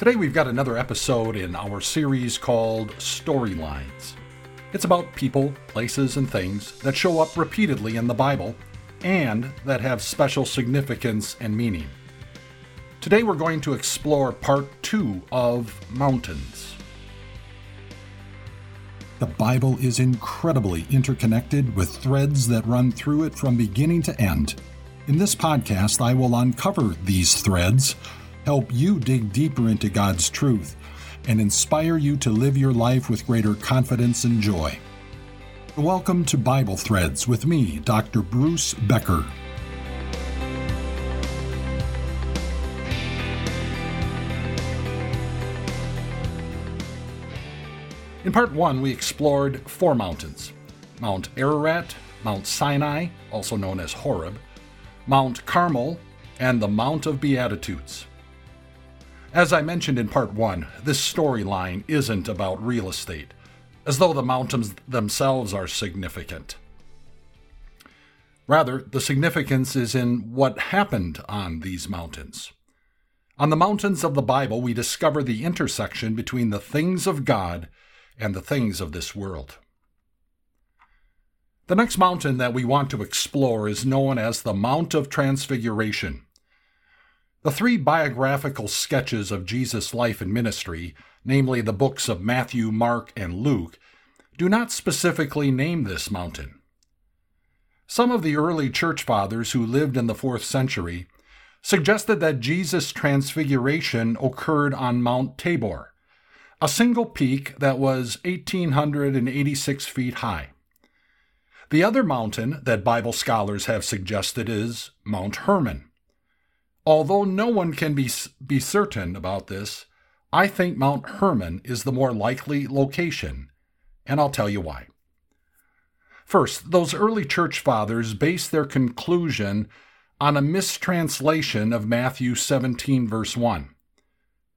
Today we've got another episode in our series called Storylines. It's about people, places, and things that show up repeatedly in the Bible and that have special significance and meaning. Today we're going to explore part two of Mountains. The Bible is incredibly interconnected with threads that run through it from beginning to end. In this podcast, I will uncover these threads, help you dig deeper into God's truth, and inspire you to live your life with greater confidence and joy. Welcome to Bible Threads with me, Dr. Bruce Becker. In part one, we explored four mountains Mount Ararat, Mount Sinai, also known as Horeb, Mount Carmel, and the Mount of Beatitudes. As I mentioned in part one, this storyline isn't about real estate, as though the mountains themselves are significant. Rather, the significance is in what happened on these mountains. On the mountains of the Bible, we discover the intersection between the things of God and the things of this world. The next mountain that we want to explore is known as the Mount of Transfiguration. The three biographical sketches of Jesus' life and ministry, namely the books of Matthew, Mark, and Luke, do not specifically name this mountain. Some of the early church fathers who lived in the fourth century suggested that Jesus' transfiguration occurred on Mount Tabor, a single peak that was 1,886 feet high. The other mountain that Bible scholars have suggested is Mount Hermon. Although no one can be, be certain about this, I think Mount Hermon is the more likely location, and I'll tell you why. First, those early church fathers based their conclusion on a mistranslation of Matthew 17, verse 1.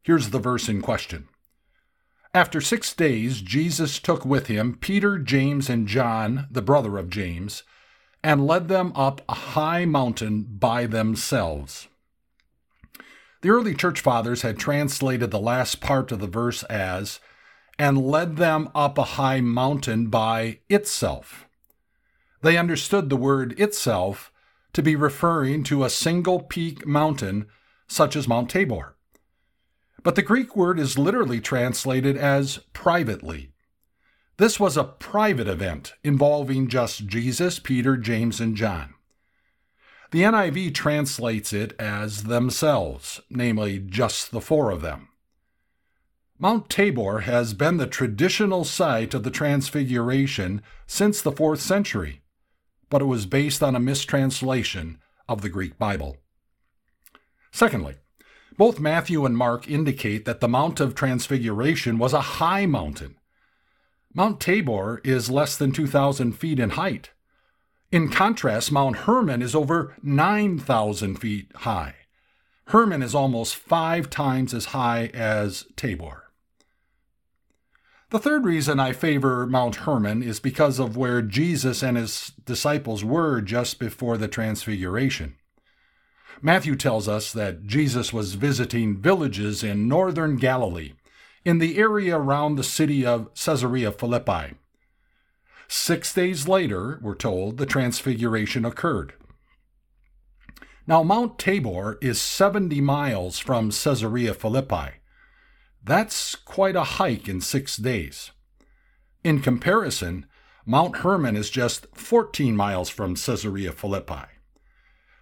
Here's the verse in question after six days, Jesus took with him Peter, James, and John, the brother of James, and led them up a high mountain by themselves. The early church fathers had translated the last part of the verse as, and led them up a high mountain by itself. They understood the word itself to be referring to a single peak mountain, such as Mount Tabor. But the Greek word is literally translated as privately. This was a private event involving just Jesus, Peter, James, and John. The NIV translates it as themselves, namely just the four of them. Mount Tabor has been the traditional site of the Transfiguration since the fourth century, but it was based on a mistranslation of the Greek Bible. Secondly, both Matthew and Mark indicate that the Mount of Transfiguration was a high mountain. Mount Tabor is less than 2,000 feet in height. In contrast, Mount Hermon is over 9,000 feet high. Hermon is almost five times as high as Tabor. The third reason I favor Mount Hermon is because of where Jesus and his disciples were just before the Transfiguration. Matthew tells us that Jesus was visiting villages in northern Galilee, in the area around the city of Caesarea Philippi. Six days later, we're told, the transfiguration occurred. Now, Mount Tabor is 70 miles from Caesarea Philippi. That's quite a hike in six days. In comparison, Mount Hermon is just 14 miles from Caesarea Philippi.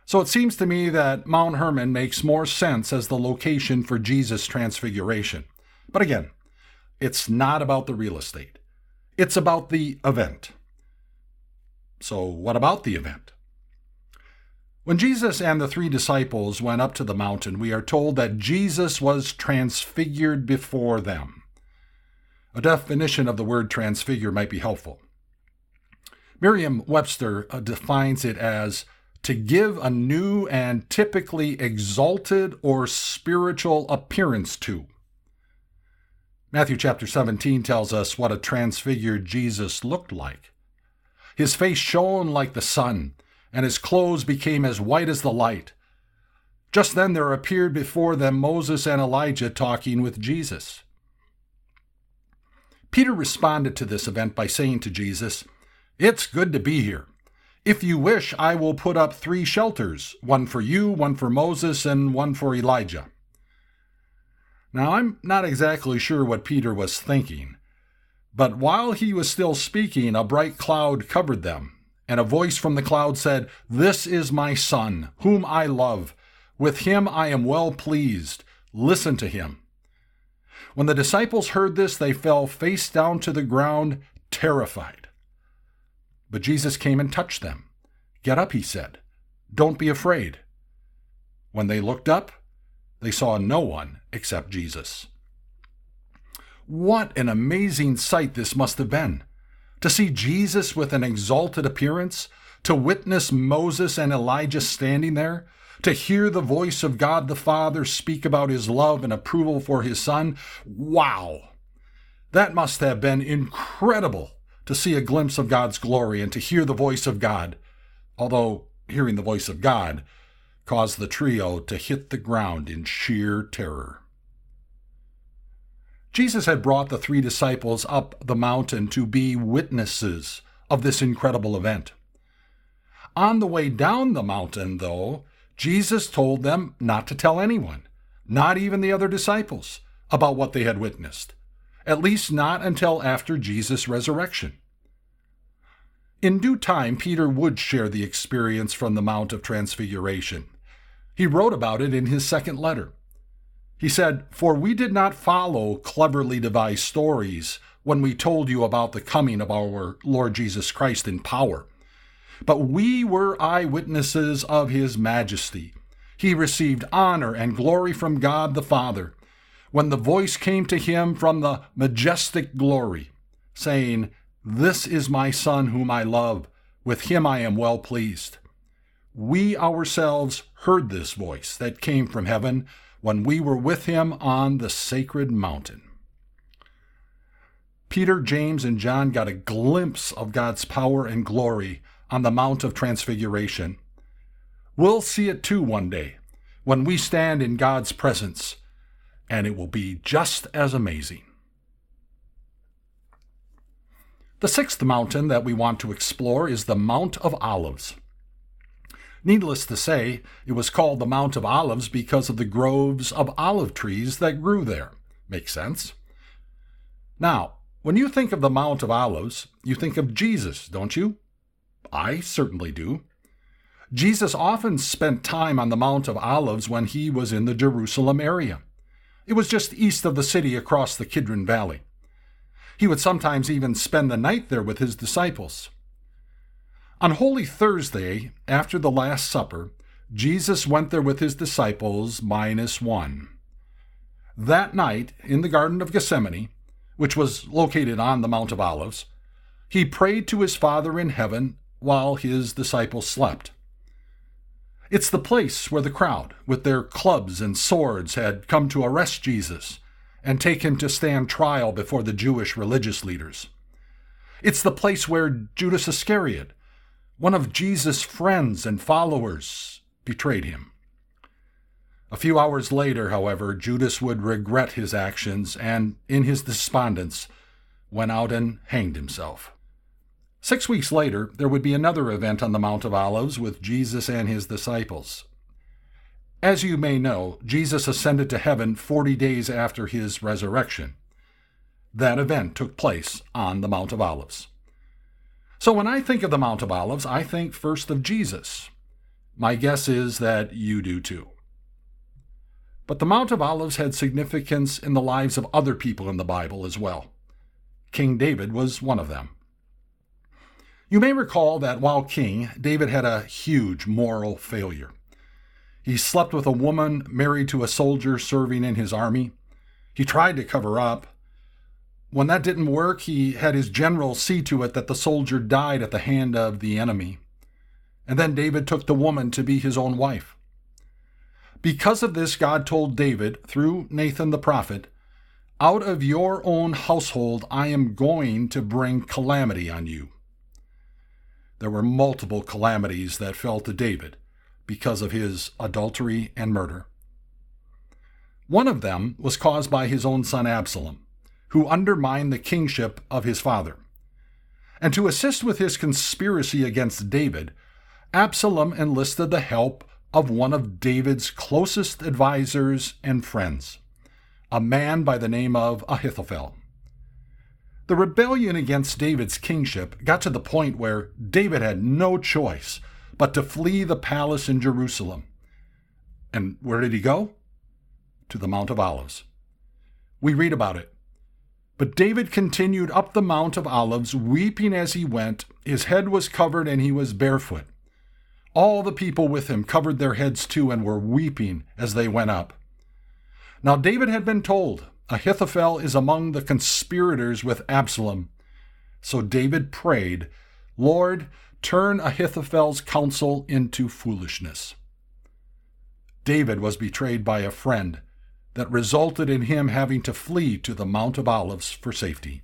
So it seems to me that Mount Hermon makes more sense as the location for Jesus' transfiguration. But again, it's not about the real estate, it's about the event. So, what about the event? When Jesus and the three disciples went up to the mountain, we are told that Jesus was transfigured before them. A definition of the word transfigure might be helpful. Merriam Webster uh, defines it as to give a new and typically exalted or spiritual appearance to. Matthew chapter 17 tells us what a transfigured Jesus looked like. His face shone like the sun, and his clothes became as white as the light. Just then there appeared before them Moses and Elijah talking with Jesus. Peter responded to this event by saying to Jesus, It's good to be here. If you wish, I will put up three shelters one for you, one for Moses, and one for Elijah. Now, I'm not exactly sure what Peter was thinking, but while he was still speaking, a bright cloud covered them, and a voice from the cloud said, This is my Son, whom I love. With him I am well pleased. Listen to him. When the disciples heard this, they fell face down to the ground, terrified. But Jesus came and touched them. Get up, he said. Don't be afraid. When they looked up, they saw no one except Jesus. What an amazing sight this must have been! To see Jesus with an exalted appearance, to witness Moses and Elijah standing there, to hear the voice of God the Father speak about his love and approval for his Son. Wow! That must have been incredible to see a glimpse of God's glory and to hear the voice of God, although hearing the voice of God caused the trio to hit the ground in sheer terror. Jesus had brought the three disciples up the mountain to be witnesses of this incredible event. On the way down the mountain, though, Jesus told them not to tell anyone, not even the other disciples, about what they had witnessed, at least not until after Jesus' resurrection. In due time, Peter would share the experience from the Mount of Transfiguration. He wrote about it in his second letter. He said, For we did not follow cleverly devised stories when we told you about the coming of our Lord Jesus Christ in power, but we were eyewitnesses of his majesty. He received honor and glory from God the Father when the voice came to him from the majestic glory, saying, this is my Son whom I love. With him I am well pleased. We ourselves heard this voice that came from heaven when we were with him on the sacred mountain. Peter, James, and John got a glimpse of God's power and glory on the Mount of Transfiguration. We'll see it too one day when we stand in God's presence, and it will be just as amazing. The sixth mountain that we want to explore is the Mount of Olives. Needless to say, it was called the Mount of Olives because of the groves of olive trees that grew there. Makes sense? Now, when you think of the Mount of Olives, you think of Jesus, don't you? I certainly do. Jesus often spent time on the Mount of Olives when he was in the Jerusalem area. It was just east of the city across the Kidron Valley. He would sometimes even spend the night there with his disciples. On Holy Thursday, after the Last Supper, Jesus went there with his disciples minus one. That night, in the Garden of Gethsemane, which was located on the Mount of Olives, he prayed to his Father in heaven while his disciples slept. It's the place where the crowd, with their clubs and swords, had come to arrest Jesus and take him to stand trial before the Jewish religious leaders. It's the place where Judas Iscariot, one of Jesus' friends and followers, betrayed him. A few hours later, however, Judas would regret his actions and, in his despondence, went out and hanged himself. Six weeks later, there would be another event on the Mount of Olives with Jesus and his disciples. As you may know, Jesus ascended to heaven 40 days after his resurrection. That event took place on the Mount of Olives. So when I think of the Mount of Olives, I think first of Jesus. My guess is that you do too. But the Mount of Olives had significance in the lives of other people in the Bible as well. King David was one of them. You may recall that while king, David had a huge moral failure. He slept with a woman married to a soldier serving in his army. He tried to cover up. When that didn't work, he had his general see to it that the soldier died at the hand of the enemy. And then David took the woman to be his own wife. Because of this, God told David, through Nathan the prophet, Out of your own household I am going to bring calamity on you. There were multiple calamities that fell to David because of his adultery and murder. One of them was caused by his own son Absalom, who undermined the kingship of his father. And to assist with his conspiracy against David, Absalom enlisted the help of one of David's closest advisers and friends, a man by the name of Ahithophel. The rebellion against David's kingship got to the point where David had no choice but to flee the palace in Jerusalem. And where did he go? To the Mount of Olives. We read about it. But David continued up the Mount of Olives, weeping as he went. His head was covered and he was barefoot. All the people with him covered their heads too and were weeping as they went up. Now David had been told, Ahithophel is among the conspirators with Absalom. So David prayed, Lord, turn Ahithophel's counsel into foolishness. David was betrayed by a friend that resulted in him having to flee to the Mount of Olives for safety.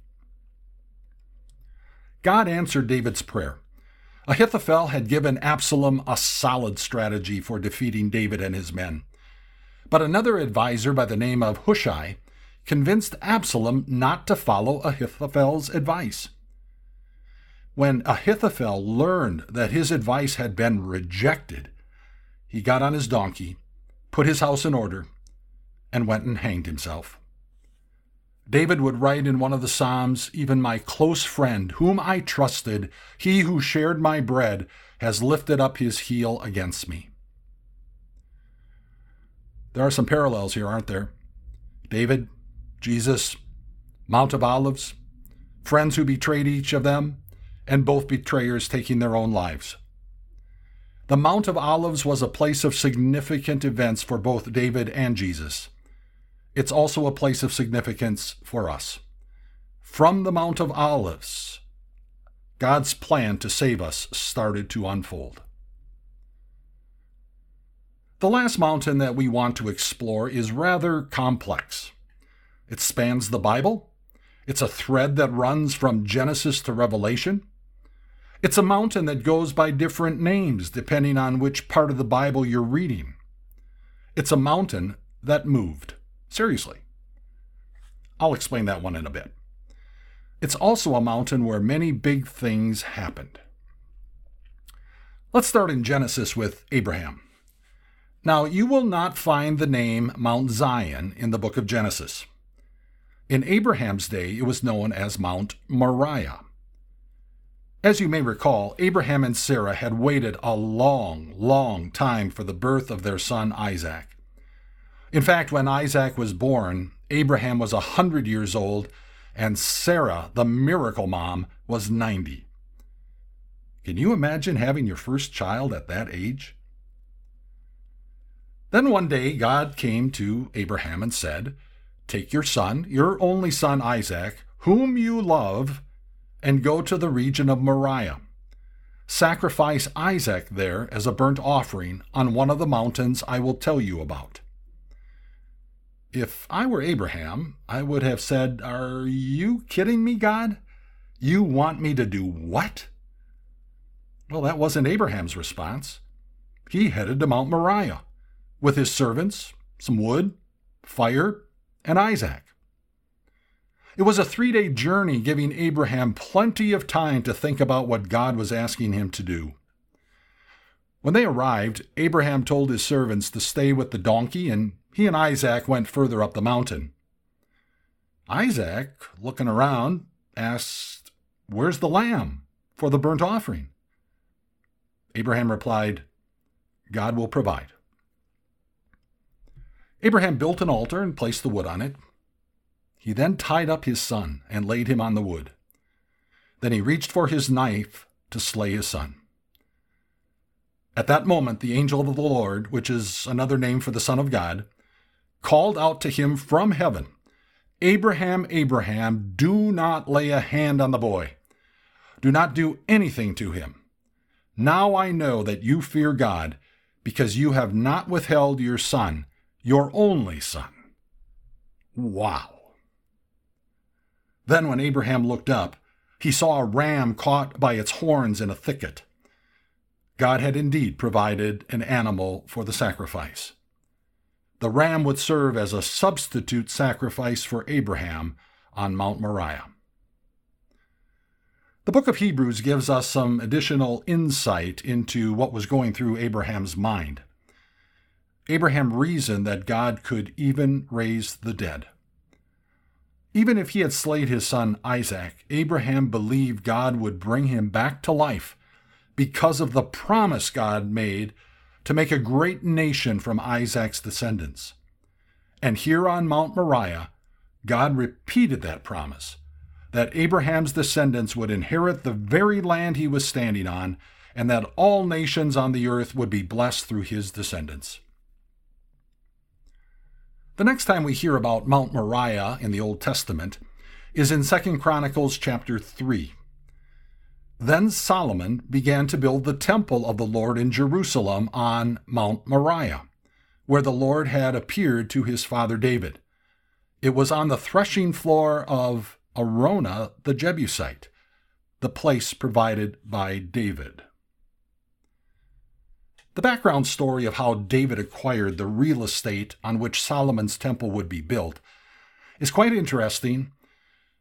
God answered David's prayer. Ahithophel had given Absalom a solid strategy for defeating David and his men. But another adviser by the name of Hushai convinced Absalom not to follow Ahithophel's advice. When Ahithophel learned that his advice had been rejected, he got on his donkey, put his house in order, and went and hanged himself. David would write in one of the Psalms, Even my close friend, whom I trusted, he who shared my bread, has lifted up his heel against me. There are some parallels here, aren't there? David, Jesus, Mount of Olives, friends who betrayed each of them, and both betrayers taking their own lives. The Mount of Olives was a place of significant events for both David and Jesus. It's also a place of significance for us. From the Mount of Olives, God's plan to save us started to unfold. The last mountain that we want to explore is rather complex. It spans the Bible. It's a thread that runs from Genesis to Revelation. It's a mountain that goes by different names depending on which part of the Bible you're reading. It's a mountain that moved. Seriously. I'll explain that one in a bit. It's also a mountain where many big things happened. Let's start in Genesis with Abraham. Now, you will not find the name Mount Zion in the book of Genesis. In Abraham's day, it was known as Mount Moriah. As you may recall, Abraham and Sarah had waited a long, long time for the birth of their son Isaac. In fact, when Isaac was born, Abraham was a 100 years old, and Sarah, the miracle mom, was 90. Can you imagine having your first child at that age? Then one day God came to Abraham and said, Take your son, your only son Isaac, whom you love, and go to the region of Moriah. Sacrifice Isaac there as a burnt offering on one of the mountains I will tell you about. If I were Abraham, I would have said, Are you kidding me, God? You want me to do what? Well, that wasn't Abraham's response. He headed to Mount Moriah with his servants, some wood, fire, and Isaac. It was a three day journey, giving Abraham plenty of time to think about what God was asking him to do. When they arrived, Abraham told his servants to stay with the donkey, and he and Isaac went further up the mountain. Isaac, looking around, asked, Where's the lamb for the burnt offering? Abraham replied, God will provide. Abraham built an altar and placed the wood on it. He then tied up his son and laid him on the wood. Then he reached for his knife to slay his son. At that moment, the angel of the Lord, which is another name for the Son of God, called out to him from heaven Abraham, Abraham, do not lay a hand on the boy. Do not do anything to him. Now I know that you fear God, because you have not withheld your son your only son. Wow. Then, when Abraham looked up, he saw a ram caught by its horns in a thicket. God had indeed provided an animal for the sacrifice. The ram would serve as a substitute sacrifice for Abraham on Mount Moriah. The book of Hebrews gives us some additional insight into what was going through Abraham's mind. Abraham reasoned that God could even raise the dead. Even if he had slayed his son Isaac, Abraham believed God would bring him back to life because of the promise God made to make a great nation from Isaac's descendants. And here on Mount Moriah, God repeated that promise that Abraham's descendants would inherit the very land he was standing on, and that all nations on the earth would be blessed through his descendants. The next time we hear about Mount Moriah in the Old Testament is in 2 Chronicles chapter 3. Then Solomon began to build the temple of the Lord in Jerusalem on Mount Moriah, where the Lord had appeared to his father David. It was on the threshing floor of Araunah the Jebusite, the place provided by David. The background story of how David acquired the real estate on which Solomon's temple would be built is quite interesting,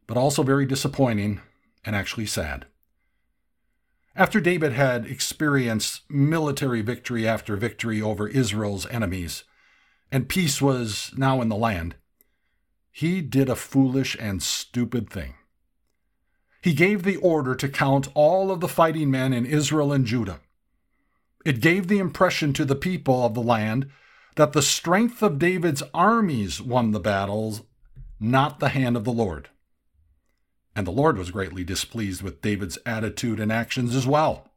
but also very disappointing and actually sad. After David had experienced military victory after victory over Israel's enemies, and peace was now in the land, he did a foolish and stupid thing. He gave the order to count all of the fighting men in Israel and Judah it gave the impression to the people of the land that the strength of David's armies won the battles, not the hand of the Lord. And the Lord was greatly displeased with David's attitude and actions as well.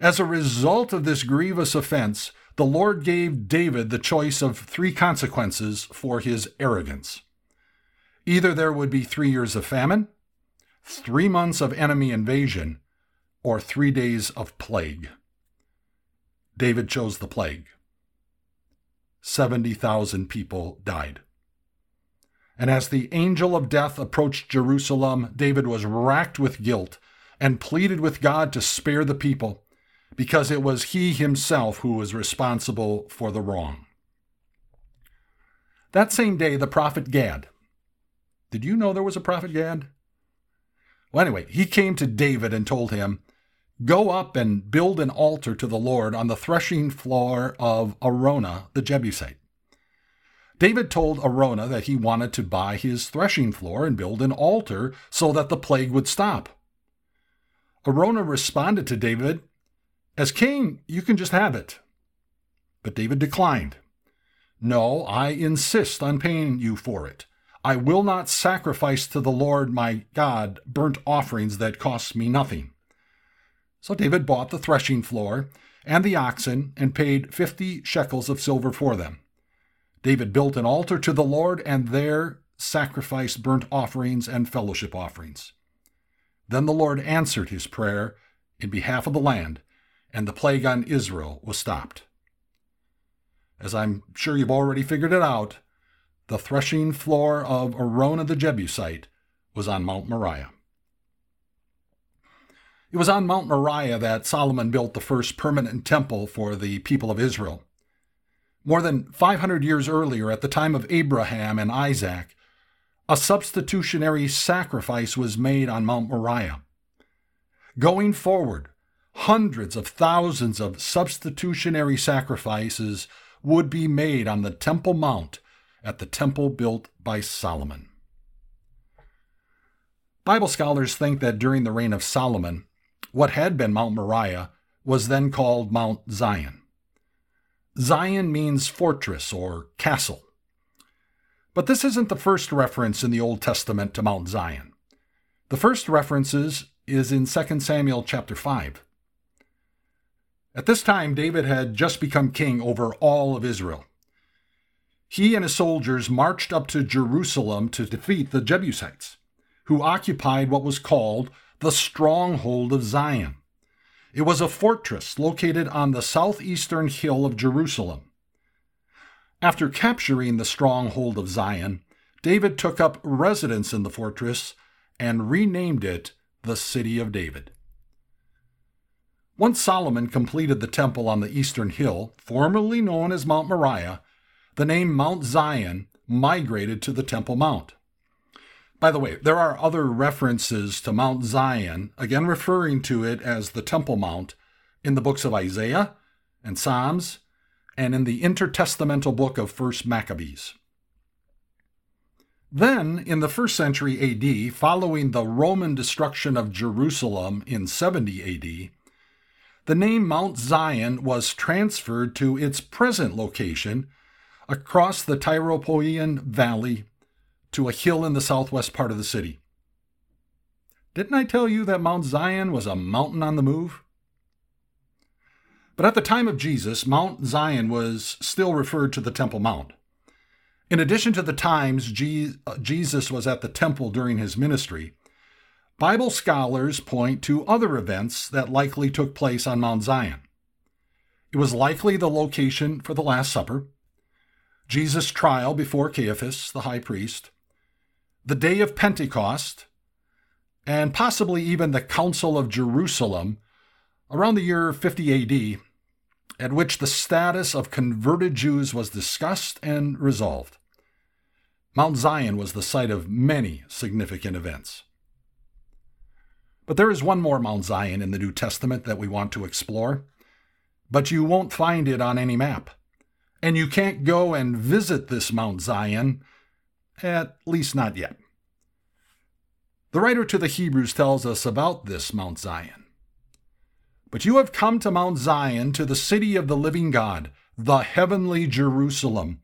As a result of this grievous offense, the Lord gave David the choice of three consequences for his arrogance. Either there would be three years of famine, three months of enemy invasion, or three days of plague. David chose the plague. 70,000 people died. And as the angel of death approached Jerusalem, David was racked with guilt and pleaded with God to spare the people because it was he himself who was responsible for the wrong. That same day, the prophet Gad. Did you know there was a prophet Gad? Well, anyway, he came to David and told him, Go up and build an altar to the Lord on the threshing floor of Araunah the Jebusite. David told Araunah that he wanted to buy his threshing floor and build an altar so that the plague would stop. Araunah responded to David, As king, you can just have it. But David declined. No, I insist on paying you for it. I will not sacrifice to the Lord my God burnt offerings that cost me nothing. So David bought the threshing floor and the oxen and paid fifty shekels of silver for them. David built an altar to the Lord and there sacrificed burnt offerings and fellowship offerings. Then the Lord answered his prayer in behalf of the land, and the plague on Israel was stopped. As I'm sure you've already figured it out, the threshing floor of Araunah the Jebusite was on Mount Moriah. It was on Mount Moriah that Solomon built the first permanent temple for the people of Israel. More than 500 years earlier, at the time of Abraham and Isaac, a substitutionary sacrifice was made on Mount Moriah. Going forward, hundreds of thousands of substitutionary sacrifices would be made on the Temple Mount at the temple built by Solomon. Bible scholars think that during the reign of Solomon, what had been Mount Moriah was then called Mount Zion. Zion means fortress or castle. But this isn't the first reference in the Old Testament to Mount Zion. The first references is in 2 Samuel chapter 5. At this time, David had just become king over all of Israel. He and his soldiers marched up to Jerusalem to defeat the Jebusites, who occupied what was called the stronghold of Zion. It was a fortress located on the southeastern hill of Jerusalem. After capturing the stronghold of Zion, David took up residence in the fortress and renamed it the City of David. Once Solomon completed the temple on the eastern hill, formerly known as Mount Moriah, the name Mount Zion migrated to the Temple Mount. By the way, there are other references to Mount Zion, again referring to it as the Temple Mount, in the books of Isaiah and Psalms, and in the intertestamental book of 1st Maccabees. Then, in the first century AD, following the Roman destruction of Jerusalem in 70 AD, the name Mount Zion was transferred to its present location across the Tyropoeon Valley to a hill in the southwest part of the city. Didn't I tell you that Mount Zion was a mountain on the move? But at the time of Jesus, Mount Zion was still referred to the Temple Mount. In addition to the times uh, Jesus was at the temple during his ministry, Bible scholars point to other events that likely took place on Mount Zion. It was likely the location for the Last Supper, Jesus' trial before Caiaphas, the high priest, the day of Pentecost, and possibly even the Council of Jerusalem around the year 50 AD, at which the status of converted Jews was discussed and resolved. Mount Zion was the site of many significant events. But there is one more Mount Zion in the New Testament that we want to explore, but you won't find it on any map. And you can't go and visit this Mount Zion, at least not yet. The writer to the Hebrews tells us about this Mount Zion. But you have come to Mount Zion, to the city of the living God, the heavenly Jerusalem.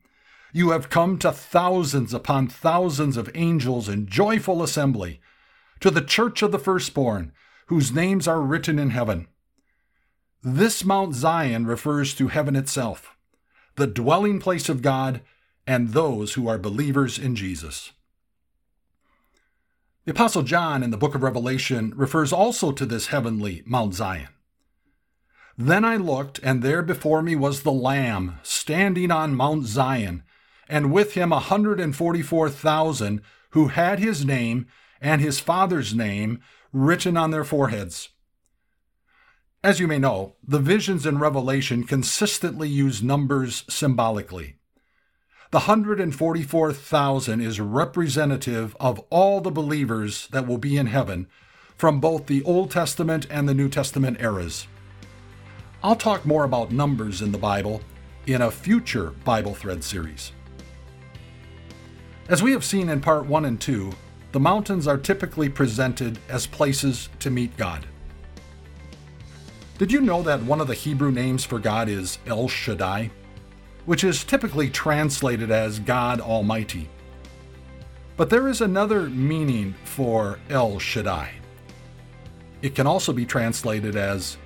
You have come to thousands upon thousands of angels in joyful assembly to the church of the firstborn, whose names are written in heaven. This Mount Zion refers to heaven itself, the dwelling place of God and those who are believers in Jesus. The Apostle John in the book of Revelation refers also to this heavenly Mount Zion. Then I looked, and there before me was the Lamb, standing on Mount Zion, and with him a hundred and forty four thousand who had his name and his father's name written on their foreheads. As you may know, the visions in Revelation consistently use numbers symbolically. The 144,000 is representative of all the believers that will be in heaven from both the Old Testament and the New Testament eras. I'll talk more about numbers in the Bible in a future Bible Thread series. As we have seen in part 1 and 2, the mountains are typically presented as places to meet God. Did you know that one of the Hebrew names for God is El Shaddai, which is typically translated as God Almighty? But there is another meaning for El Shaddai. It can also be translated as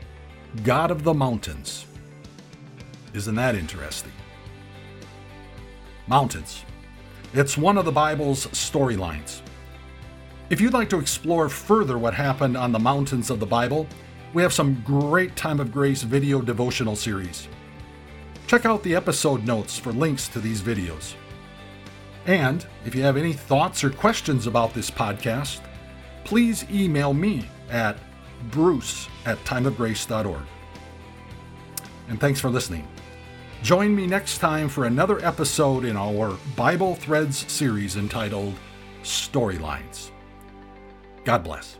God of the Mountains. Isn't that interesting? Mountains. It's one of the Bible's storylines. If you'd like to explore further what happened on the mountains of the Bible, we have some great Time of Grace video devotional series. Check out the episode notes for links to these videos. And if you have any thoughts or questions about this podcast, please email me at bruce at timeofgrace.org. And thanks for listening. Join me next time for another episode in our Bible Threads series entitled Storylines. God bless.